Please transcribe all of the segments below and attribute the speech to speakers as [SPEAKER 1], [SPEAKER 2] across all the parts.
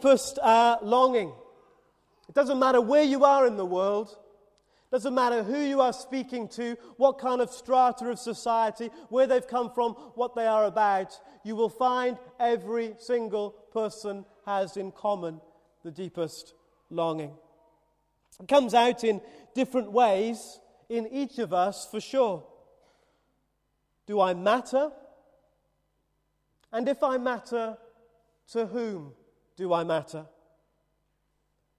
[SPEAKER 1] deepest uh, longing. It doesn't matter where you are in the world, doesn't matter who you are speaking to, what kind of strata of society, where they've come from, what they are about, you will find every single person has in common the deepest longing. It comes out in different ways in each of us for sure. Do I matter? And if I matter, to whom do I matter?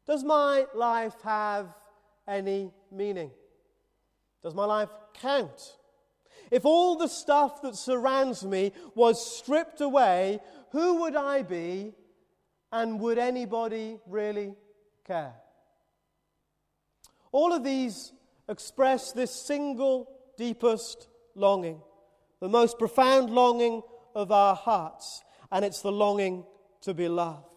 [SPEAKER 1] Does my life have any meaning? Does my life count? If all the stuff that surrounds me was stripped away, who would I be and would anybody really care? All of these express this single deepest longing, the most profound longing of our hearts, and it's the longing to be loved.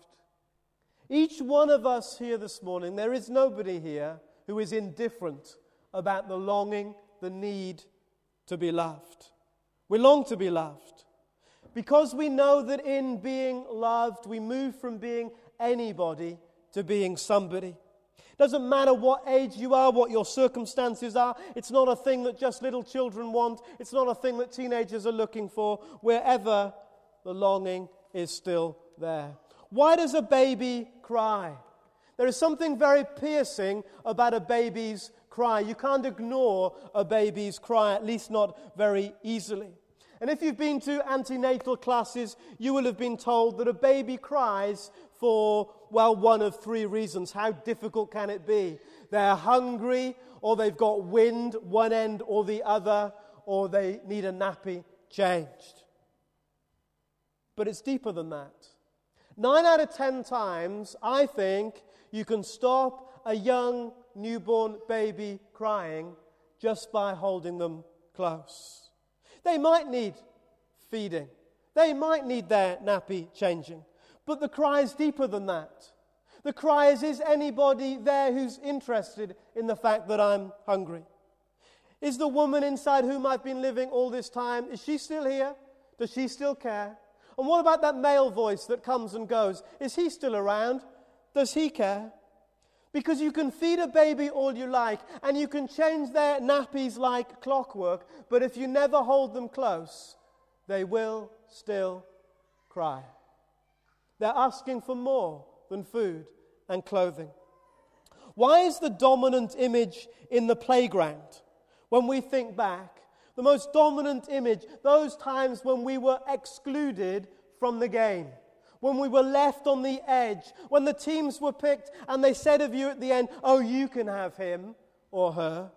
[SPEAKER 1] Each one of us here this morning, there is nobody here who is indifferent about the longing, the need to be loved. We long to be loved because we know that in being loved, we move from being anybody to being somebody. Doesn't matter what age you are, what your circumstances are. It's not a thing that just little children want. It's not a thing that teenagers are looking for. Wherever the longing is still there. Why does a baby cry? There is something very piercing about a baby's cry. You can't ignore a baby's cry, at least not very easily. And if you've been to antenatal classes, you will have been told that a baby cries for, well, one of three reasons. How difficult can it be? They're hungry, or they've got wind, one end or the other, or they need a nappy changed. But it's deeper than that. Nine out of ten times, I think, you can stop a young newborn baby crying just by holding them close. They might need feeding, they might need their nappy changing, but the cry is deeper than that. The cry is Is anybody there who's interested in the fact that I'm hungry? Is the woman inside whom I've been living all this time, is she still here? Does she still care? And what about that male voice that comes and goes? Is he still around? Does he care? Because you can feed a baby all you like and you can change their nappies like clockwork, but if you never hold them close, they will still cry. They're asking for more than food and clothing. Why is the dominant image in the playground, when we think back, the most dominant image, those times when we were excluded from the game? when we were left on the edge, when the teams were picked and they said of you at the end, Oh, you can have him or her.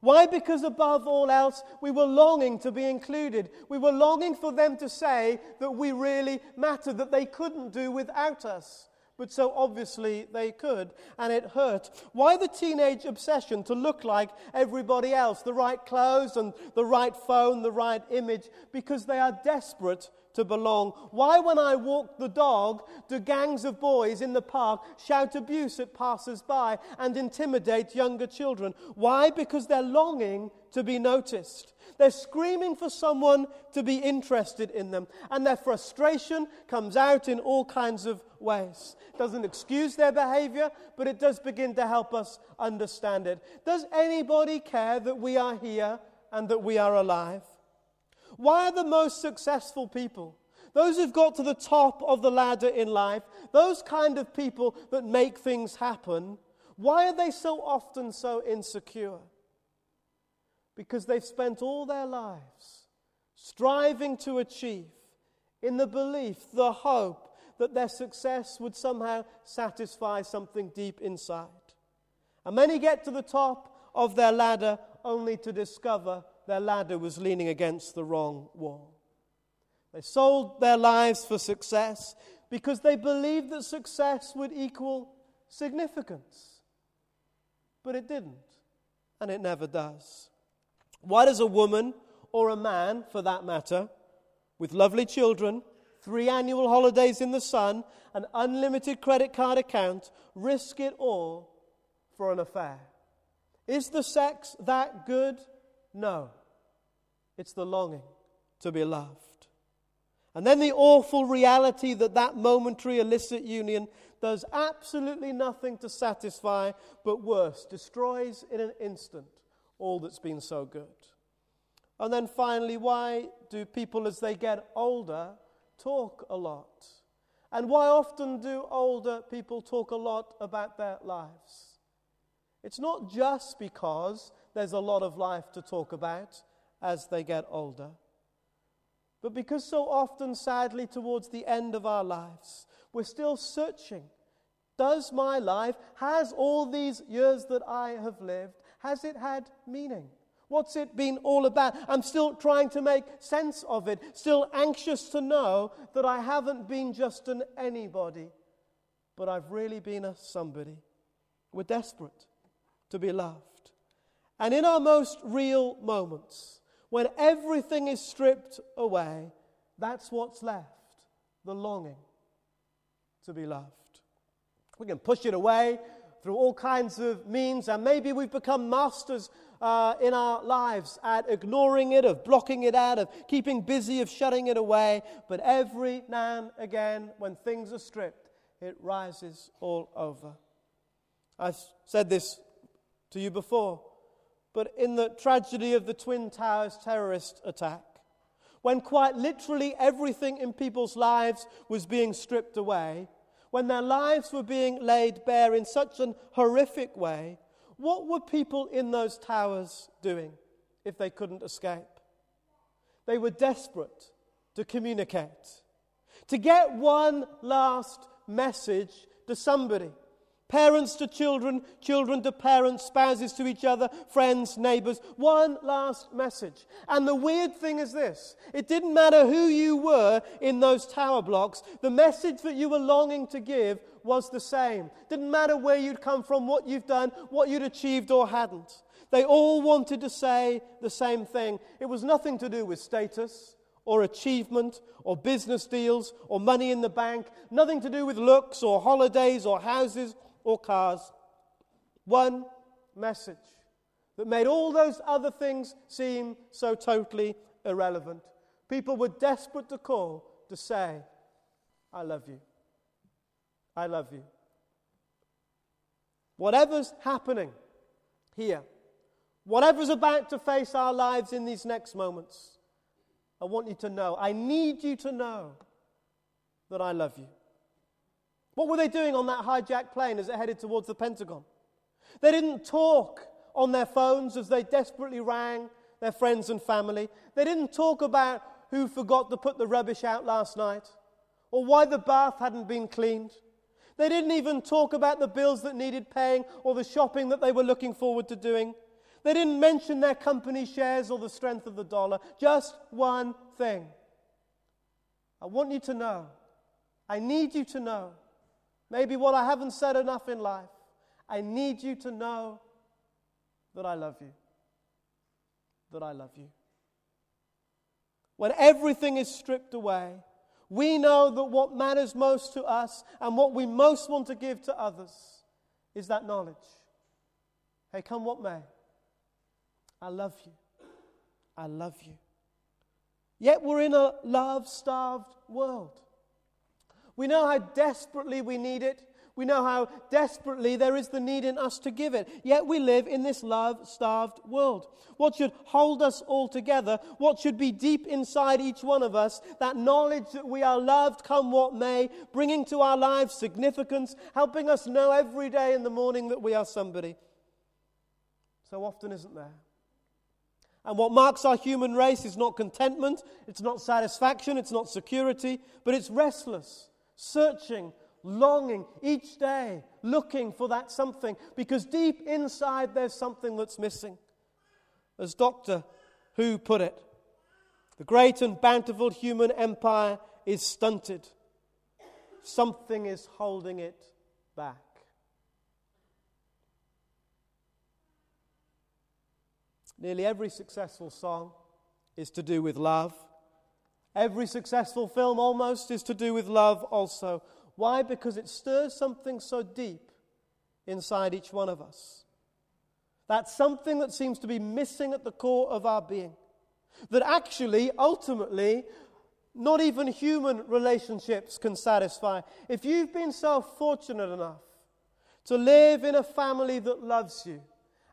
[SPEAKER 1] Why? Because above all else, we were longing to be included. We were longing for them to say that we really mattered, that they couldn't do without us. But so obviously they could, and it hurt. Why the teenage obsession to look like everybody else? The right clothes and the right phone, the right image, because they are desperate to belong? Why, when I walk the dog, do gangs of boys in the park shout abuse at passers by and intimidate younger children? Why? Because they're longing to be noticed. They're screaming for someone to be interested in them, and their frustration comes out in all kinds of ways. Doesn't excuse their behavior, but it does begin to help us understand it. Does anybody care that we are here and that we are alive? Why are the most successful people, those who've got to the top of the ladder in life, those kind of people that make things happen, why are they so often so insecure? Because they've spent all their lives striving to achieve in the belief, the hope that their success would somehow satisfy something deep inside. And many get to the top of their ladder only to discover their ladder was leaning against the wrong wall. They sold their lives for success because they believed that success would equal significance. But it didn't, and it never does. Why does a woman, or a man for that matter, with lovely children, three annual holidays in the sun, an unlimited credit card account, risk it all for an affair? Is the sex that good? No, it's the longing to be loved. And then the awful reality that that momentary illicit union does absolutely nothing to satisfy, but worse, destroys in an instant all that's been so good. And then finally, why do people as they get older talk a lot? And why often do older people talk a lot about their lives? It's not just because there's a lot of life to talk about as they get older. But because so often, sadly, towards the end of our lives, we're still searching. Does my life, has all these years that I have lived, has it had meaning? What's it been all about? I'm still trying to make sense of it, still anxious to know that I haven't been just an anybody, but I've really been a somebody. We're desperate to be loved. And in our most real moments, when everything is stripped away, that's what's left the longing to be loved. We can push it away through all kinds of means, and maybe we've become masters uh, in our lives at ignoring it, of blocking it out, of keeping busy, of shutting it away. But every now and again, when things are stripped, it rises all over. I've said this to you before but in the tragedy of the Twin Towers terrorist attack, when quite literally everything in people's lives was being stripped away, when their lives were being laid bare in such an horrific way, what were people in those towers doing if they couldn't escape? They were desperate to communicate, to get one last message to somebody. Parents to children, children to parents, spouses to each other, friends, neighbors. One last message. And the weird thing is this it didn't matter who you were in those tower blocks, the message that you were longing to give was the same. Didn't matter where you'd come from, what you've done, what you'd achieved or hadn't. They all wanted to say the same thing. It was nothing to do with status or achievement or business deals or money in the bank, nothing to do with looks or holidays or houses or cars. One message that made all those other things seem so totally irrelevant. People were desperate to call to say, I love you. I love you. Whatever's happening here, whatever's about to face our lives in these next moments, I want you to know, I need you to know that I love you. What were they doing on that hijacked plane as it headed towards the Pentagon? They didn't talk on their phones as they desperately rang their friends and family. They didn't talk about who forgot to put the rubbish out last night or why the bath hadn't been cleaned. They didn't even talk about the bills that needed paying or the shopping that they were looking forward to doing. They didn't mention their company shares or the strength of the dollar. Just one thing. I want you to know, I need you to know maybe what I haven't said enough in life. I need you to know that I love you. That I love you. When everything is stripped away, we know that what matters most to us and what we most want to give to others is that knowledge. Hey, come what may, I love you. I love you. Yet we're in a love starved world. We know how desperately we need it. We know how desperately there is the need in us to give it. Yet we live in this love starved world. What should hold us all together, what should be deep inside each one of us, that knowledge that we are loved come what may, bringing to our lives significance, helping us know every day in the morning that we are somebody. So often isn't there. And what marks our human race is not contentment, it's not satisfaction, it's not security, but it's restless searching, longing each day, looking for that something, because deep inside there's something that's missing. As Dr. Who put it, the great and bountiful human empire is stunted. Something is holding it back. Nearly every successful song is to do with love. Every successful film almost is to do with love also. Why? Because it stirs something so deep inside each one of us. That's something that seems to be missing at the core of our being. That actually, ultimately, not even human relationships can satisfy. If you've been so fortunate enough to live in a family that loves you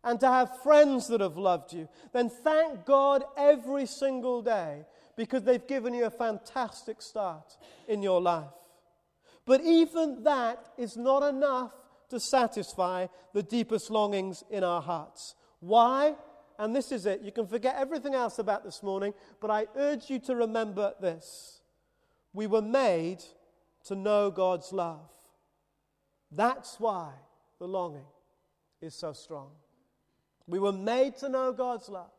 [SPEAKER 1] and to have friends that have loved you, then thank God every single day because they've given you a fantastic start in your life. But even that is not enough to satisfy the deepest longings in our hearts. Why? And this is it. You can forget everything else about this morning, but I urge you to remember this. We were made to know God's love. That's why the longing is so strong. We were made to know God's love.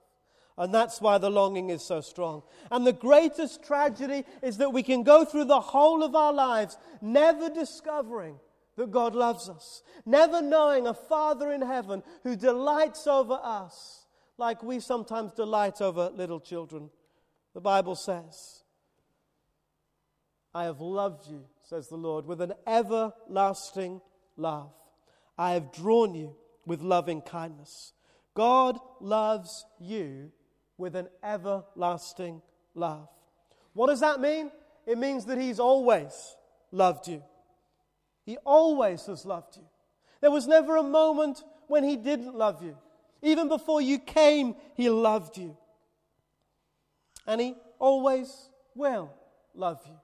[SPEAKER 1] And that's why the longing is so strong. And the greatest tragedy is that we can go through the whole of our lives never discovering that God loves us, never knowing a Father in heaven who delights over us like we sometimes delight over little children. The Bible says, I have loved you, says the Lord, with an everlasting love. I have drawn you with loving kindness. God loves you with an everlasting love. What does that mean? It means that He's always loved you. He always has loved you. There was never a moment when He didn't love you. Even before you came, He loved you. And He always will love you.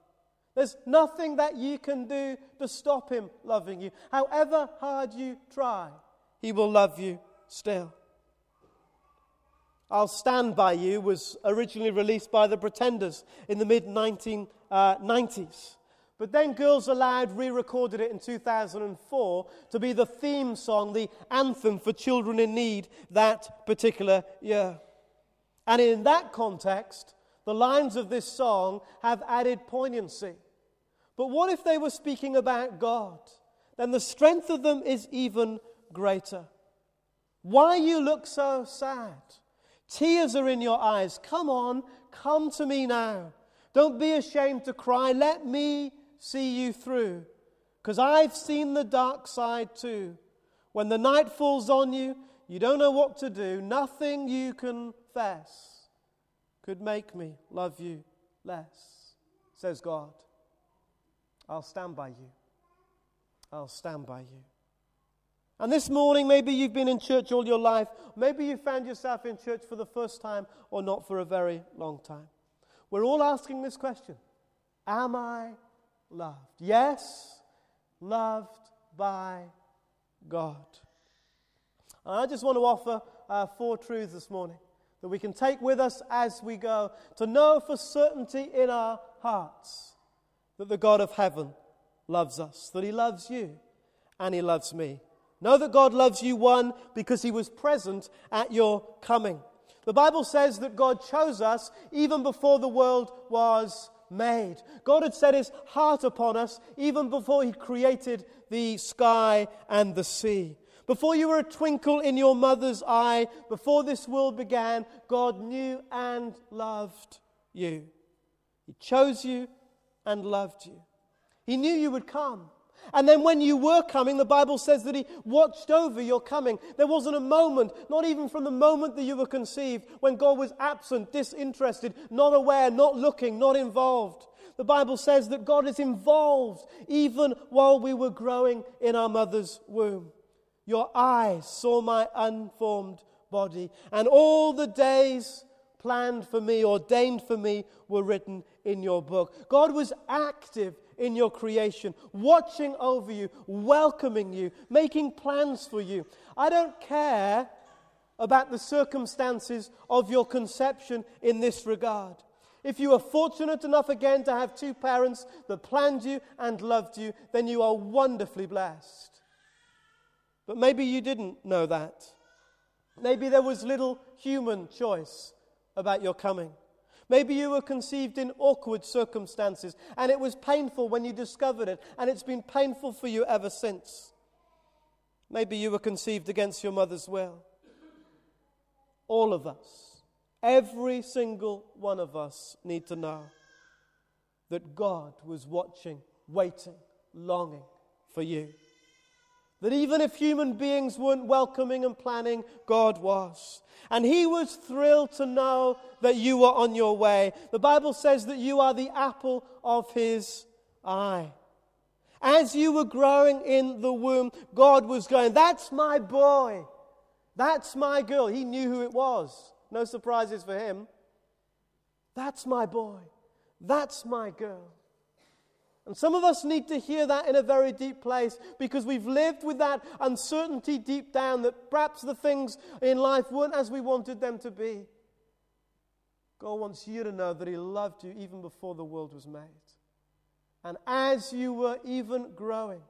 [SPEAKER 1] There's nothing that you can do to stop Him loving you. However hard you try, He will love you still. I'll Stand By You was originally released by the Pretenders in the mid 1990s. Uh, but then Girls Aloud re recorded it in 2004 to be the theme song, the anthem for children in need that particular year. And in that context, the lines of this song have added poignancy. But what if they were speaking about God? Then the strength of them is even greater. Why you look so sad? Tears are in your eyes. Come on, come to me now. Don't be ashamed to cry. Let me see you through. Because I've seen the dark side too. When the night falls on you, you don't know what to do. Nothing you confess could make me love you less, says God. I'll stand by you. I'll stand by you. And this morning, maybe you've been in church all your life. Maybe you found yourself in church for the first time or not for a very long time. We're all asking this question Am I loved? Yes, loved by God. And I just want to offer uh, four truths this morning that we can take with us as we go to know for certainty in our hearts that the God of heaven loves us, that He loves you, and He loves me. Know that God loves you, one, because he was present at your coming. The Bible says that God chose us even before the world was made. God had set his heart upon us even before he created the sky and the sea. Before you were a twinkle in your mother's eye, before this world began, God knew and loved you. He chose you and loved you. He knew you would come. And then when you were coming, the Bible says that He watched over your coming. There wasn't a moment, not even from the moment that you were conceived, when God was absent, disinterested, not aware, not looking, not involved. The Bible says that God is involved even while we were growing in our mother's womb. Your eyes saw my unformed body, and all the days planned for me, ordained for me, were written in your book. God was active in your creation, watching over you, welcoming you, making plans for you. I don't care about the circumstances of your conception in this regard. If you are fortunate enough again to have two parents that planned you and loved you, then you are wonderfully blessed. But maybe you didn't know that. Maybe there was little human choice about your coming. Maybe you were conceived in awkward circumstances and it was painful when you discovered it, and it's been painful for you ever since. Maybe you were conceived against your mother's will. All of us, every single one of us, need to know that God was watching, waiting, longing for you. That even if human beings weren't welcoming and planning, God was. And he was thrilled to know that you were on your way. The Bible says that you are the apple of his eye. As you were growing in the womb, God was going, That's my boy. That's my girl. He knew who it was. No surprises for him. That's my boy. That's my girl. And some of us need to hear that in a very deep place because we've lived with that uncertainty deep down that perhaps the things in life weren't as we wanted them to be. God wants you to know that He loved you even before the world was made. And as you were even growing,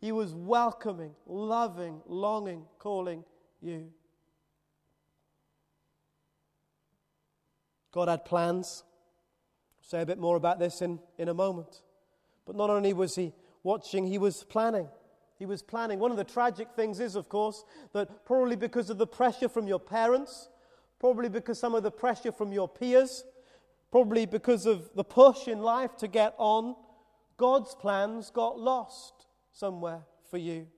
[SPEAKER 1] He was welcoming, loving, longing, calling you. God had plans. I'll say a bit more about this in, in a moment. But not only was he watching, he was planning. He was planning. One of the tragic things is, of course, that probably because of the pressure from your parents, probably because some of the pressure from your peers, probably because of the push in life to get on, God's plans got lost somewhere for you.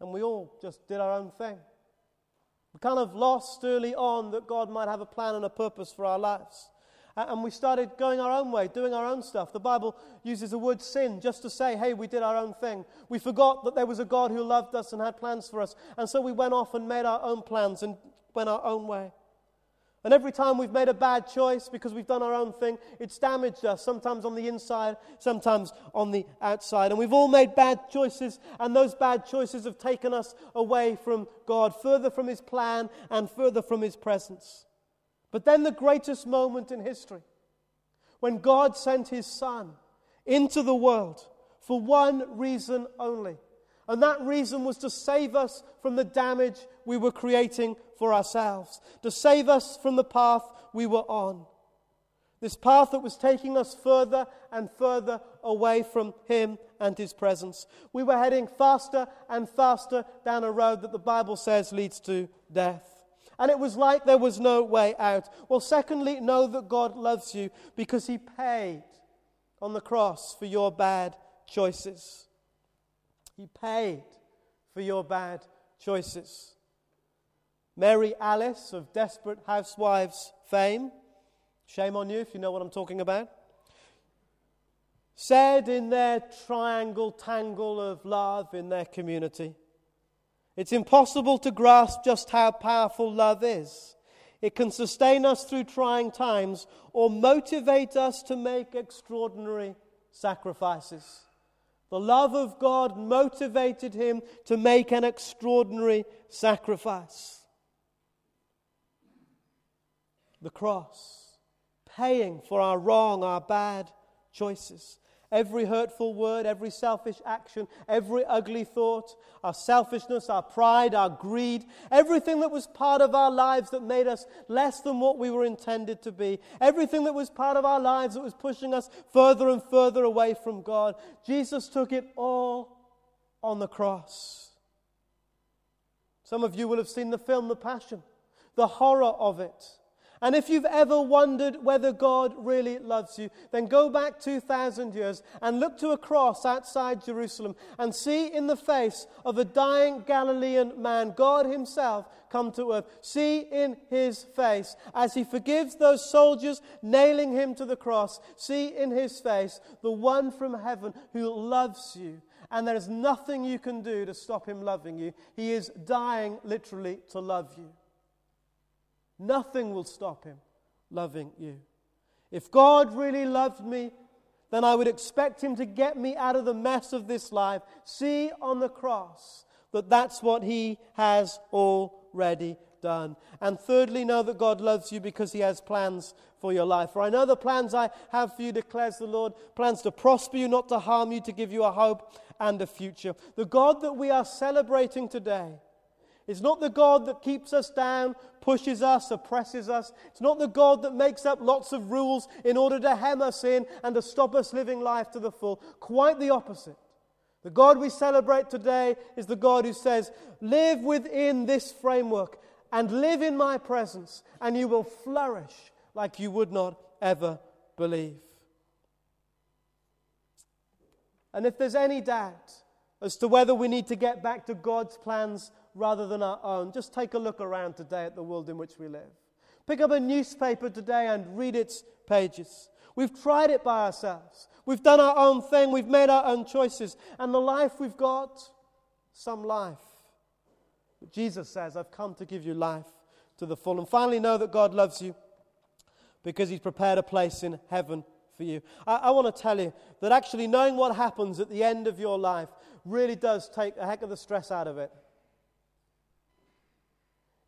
[SPEAKER 1] And we all just did our own thing. We kind of lost early on that God might have a plan and a purpose for our lives and we started going our own way, doing our own stuff. The Bible uses the word sin just to say, hey, we did our own thing. We forgot that there was a God who loved us and had plans for us. And so we went off and made our own plans and went our own way. And every time we've made a bad choice because we've done our own thing, it's damaged us, sometimes on the inside, sometimes on the outside. And we've all made bad choices, and those bad choices have taken us away from God, further from His plan and further from His presence. But then the greatest moment in history, when God sent his Son into the world for one reason only. And that reason was to save us from the damage we were creating for ourselves, to save us from the path we were on. This path that was taking us further and further away from Him and His presence. We were heading faster and faster down a road that the Bible says leads to death. And it was like there was no way out. Well, secondly, know that God loves you because He paid on the cross for your bad choices. He paid for your bad choices. Mary Alice of Desperate Housewives fame, shame on you if you know what I'm talking about, said in their triangle tangle of love in their community, it's impossible to grasp just how powerful love is. It can sustain us through trying times or motivate us to make extraordinary sacrifices. The love of God motivated him to make an extraordinary sacrifice. The cross, paying for our wrong, our bad choices. Every hurtful word, every selfish action, every ugly thought, our selfishness, our pride, our greed, everything that was part of our lives that made us less than what we were intended to be, everything that was part of our lives that was pushing us further and further away from God, Jesus took it all on the cross. Some of you will have seen the film The Passion, the horror of it. And if you've ever wondered whether God really loves you, then go back 2,000 years and look to a cross outside Jerusalem and see in the face of a dying Galilean man, God Himself come to earth. See in His face as He forgives those soldiers nailing Him to the cross. See in His face the one from heaven who loves you. And there is nothing you can do to stop Him loving you. He is dying literally to love you. Nothing will stop him loving you. If God really loved me, then I would expect him to get me out of the mess of this life. See on the cross that that's what he has already done. And thirdly, know that God loves you because he has plans for your life. For I know the plans I have for you, declares the Lord plans to prosper you, not to harm you, to give you a hope and a future. The God that we are celebrating today it's not the God that keeps us down, pushes us, oppresses us. It's not the God that makes up lots of rules in order to hem us in and to stop us living life to the full. Quite the opposite. The God we celebrate today is the God who says, Live within this framework and live in my presence, and you will flourish like you would not ever believe. And if there's any doubt as to whether we need to get back to God's plans rather than our own. Just take a look around today at the world in which we live. Pick up a newspaper today and read its pages. We've tried it by ourselves. We've done our own thing. We've made our own choices. And the life we've got, some life. But Jesus says, I've come to give you life to the full. And finally, know that God loves you because He's prepared a place in heaven for you. I, I want to tell you that actually knowing what happens at the end of your life really does take a heck of the stress out of it.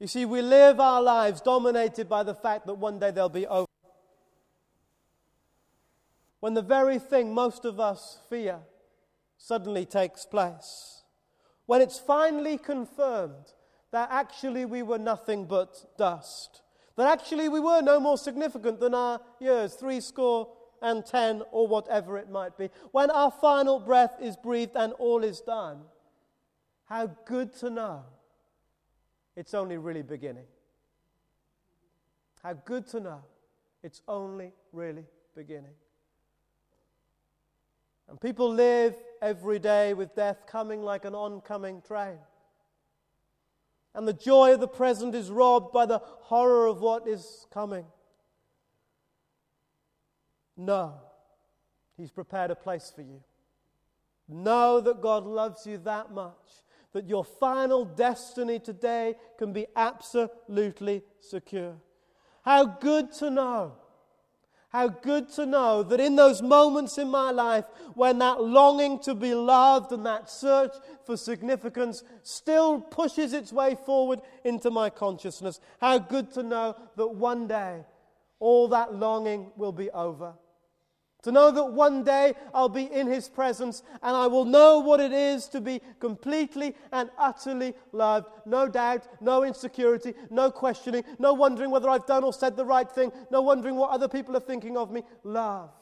[SPEAKER 1] You see, we live our lives dominated by the fact that one day they'll be over. When the very thing most of us fear suddenly takes place. When it's finally confirmed that actually we were nothing but dust. That actually we were no more significant than our years, three score and ten, or whatever it might be. When our final breath is breathed and all is done, how good to know it's only really beginning. How good to know it's only really beginning. And people live every day with death coming like an oncoming train. And the joy of the present is robbed by the horror of what is coming. No, He's prepared a place for you. Know that God loves you that much that your final destiny today can be absolutely secure. How good to know. How good to know that in those moments in my life when that longing to be loved and that search for significance still pushes its way forward into my consciousness, how good to know that one day all that longing will be over. To know that one day I'll be in His presence and I will know what it is to be completely and utterly loved. No doubt, no insecurity, no questioning, no wondering whether I've done or said the right thing, no wondering what other people are thinking of me. Loved,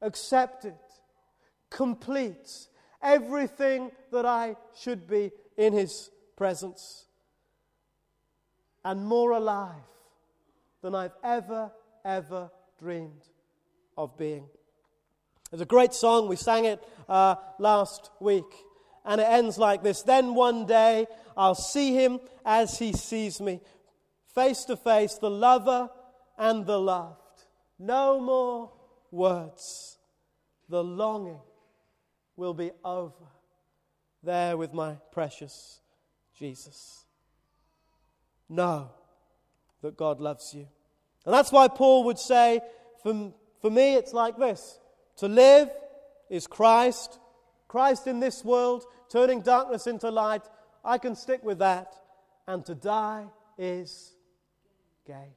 [SPEAKER 1] accepted, complete, everything that I should be in His presence, and more alive than I've ever, ever dreamed of being. There's a great song, we sang it uh, last week, and it ends like this Then one day I'll see him as he sees me, face to face, the lover and the loved. No more words. The longing will be over there with my precious Jesus. Know that God loves you. And that's why Paul would say, from for me, it's like this to live is Christ, Christ in this world, turning darkness into light. I can stick with that. And to die is gain.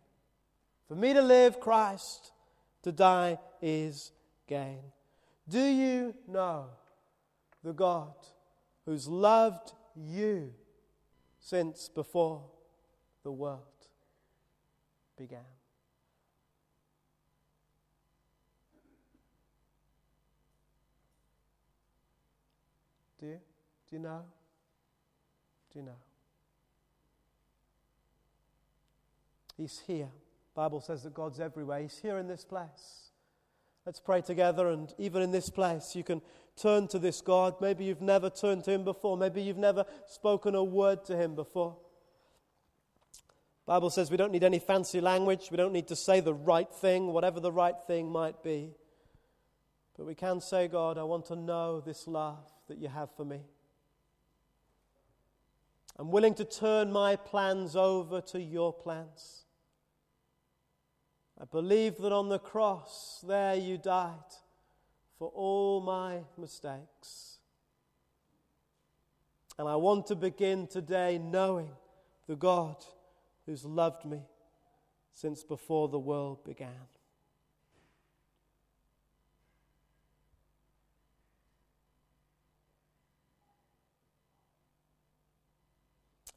[SPEAKER 1] For me to live, Christ, to die is gain. Do you know the God who's loved you since before the world began? Do you? Do you know? Do you know? He's here. Bible says that God's everywhere. He's here in this place. Let's pray together and even in this place you can turn to this God. Maybe you've never turned to him before. Maybe you've never spoken a word to him before. Bible says we don't need any fancy language. We don't need to say the right thing, whatever the right thing might be. But we can say, God, I want to know this love that you have for me. I'm willing to turn my plans over to your plans. I believe that on the cross there you died for all my mistakes. And I want to begin today knowing the God who's loved me since before the world began.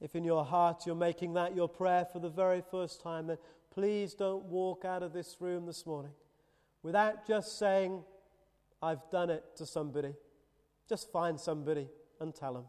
[SPEAKER 1] If in your heart you're making that your prayer for the very first time, then please don't walk out of this room this morning without just saying, I've done it to somebody. Just find somebody and tell them.